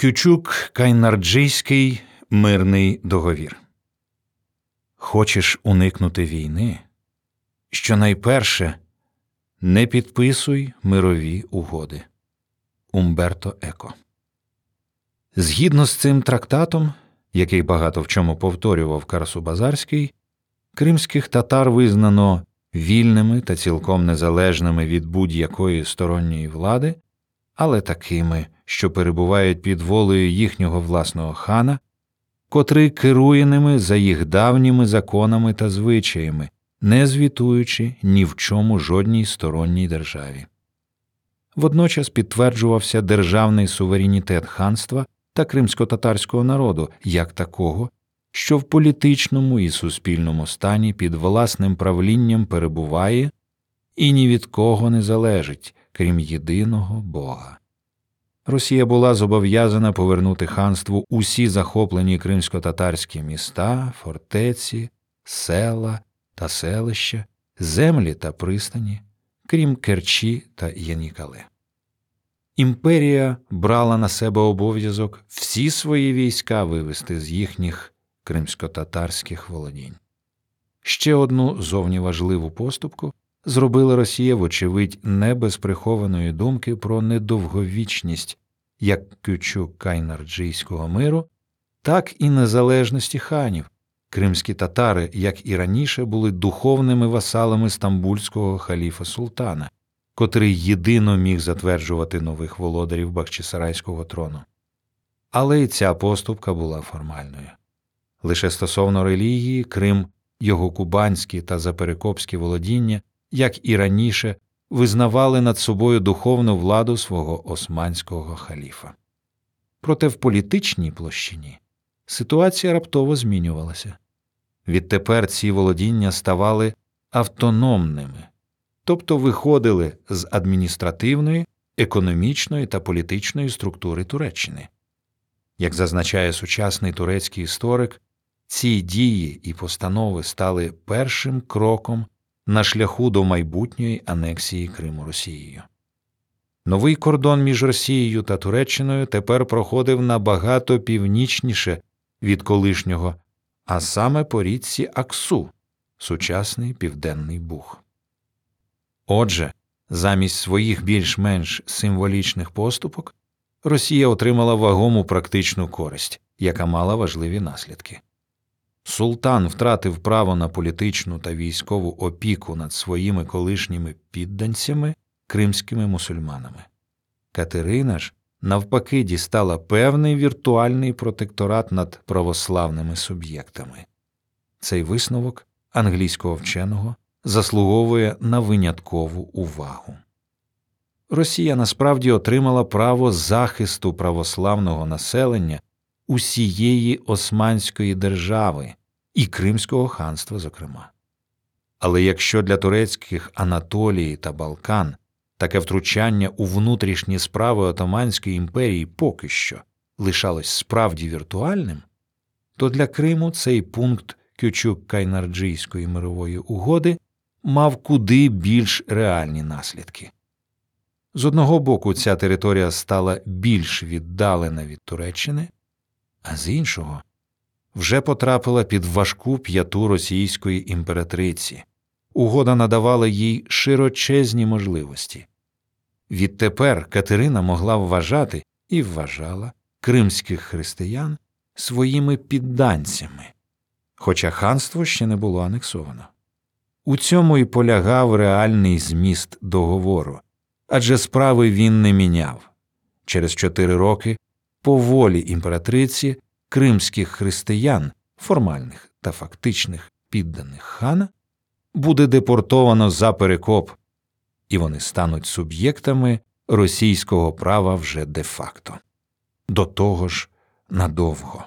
Кючук Кайнарджийський мирний договір. Хочеш уникнути війни? Щонайперше не підписуй мирові угоди. Умберто Еко. Згідно з цим трактатом, який багато в чому повторював Карсу Базарський, кримських татар визнано вільними та цілком незалежними від будь-якої сторонньої влади, але такими, що перебувають під волею їхнього власного хана, котрий керує ними за їх давніми законами та звичаями, не звітуючи ні в чому жодній сторонній державі. Водночас підтверджувався державний суверенітет ханства та кримсько-татарського народу як такого, що в політичному і суспільному стані під власним правлінням перебуває і ні від кого не залежить, крім єдиного Бога. Росія була зобов'язана повернути ханству усі захоплені кримсько-татарські міста, фортеці, села та селища, землі та пристані, крім Керчі та Янікале. Імперія брала на себе обов'язок всі свої війська вивести з їхніх кримсько-татарських володінь. Ще одну зовні важливу поступку зробила Росія, вочевидь, не без прихованої думки про недовговічність як кючук кайнарджийського миру, так і незалежності ханів. Кримські татари, як і раніше, були духовними васалами стамбульського халіфа султана, котрий єдино міг затверджувати нових володарів Бахчисарайського трону. Але й ця поступка була формальною. Лише стосовно релігії, Крим, його кубанські та заперекопські володіння, як і раніше, визнавали над собою духовну владу свого османського халіфа. Проте в політичній площині ситуація раптово змінювалася. Відтепер ці володіння ставали автономними, тобто виходили з адміністративної, економічної та політичної структури Туреччини. Як зазначає сучасний турецький історик, ці дії і постанови стали першим кроком на шляху до майбутньої анексії Криму Росією. Новий кордон між Росією та Туреччиною тепер проходив набагато північніше від колишнього, а саме по річці Аксу, сучасний Південний Буг. Отже, замість своїх більш-менш символічних поступок Росія отримала вагому практичну користь, яка мала важливі наслідки. Султан втратив право на політичну та військову опіку над своїми колишніми підданцями кримськими мусульманами. Катерина ж, навпаки, дістала певний віртуальний протекторат над православними суб'єктами. Цей висновок англійського вченого заслуговує на виняткову увагу. Росія насправді отримала право захисту православного населення усієї Османської держави і Кримського ханства, зокрема. Але якщо для турецьких Анатолії та Балкан таке втручання у внутрішні справи Отоманської імперії поки що лишалось справді віртуальним, то для Криму цей пункт кючук кайнарджийської мирової угоди мав куди більш реальні наслідки. З одного боку, ця територія стала більш віддалена від Туреччини, а з іншого вже потрапила під важку п'яту російської імператриці. Угода надавала їй широчезні можливості. Відтепер Катерина могла вважати і вважала кримських християн своїми підданцями, хоча ханство ще не було анексовано. У цьому і полягав реальний зміст договору, адже справи він не міняв. Через чотири роки по волі імператриці кримських християн, формальних та фактичних підданих хана, буде депортовано за перекоп, і вони стануть суб'єктами російського права вже де факто. До того ж надовго.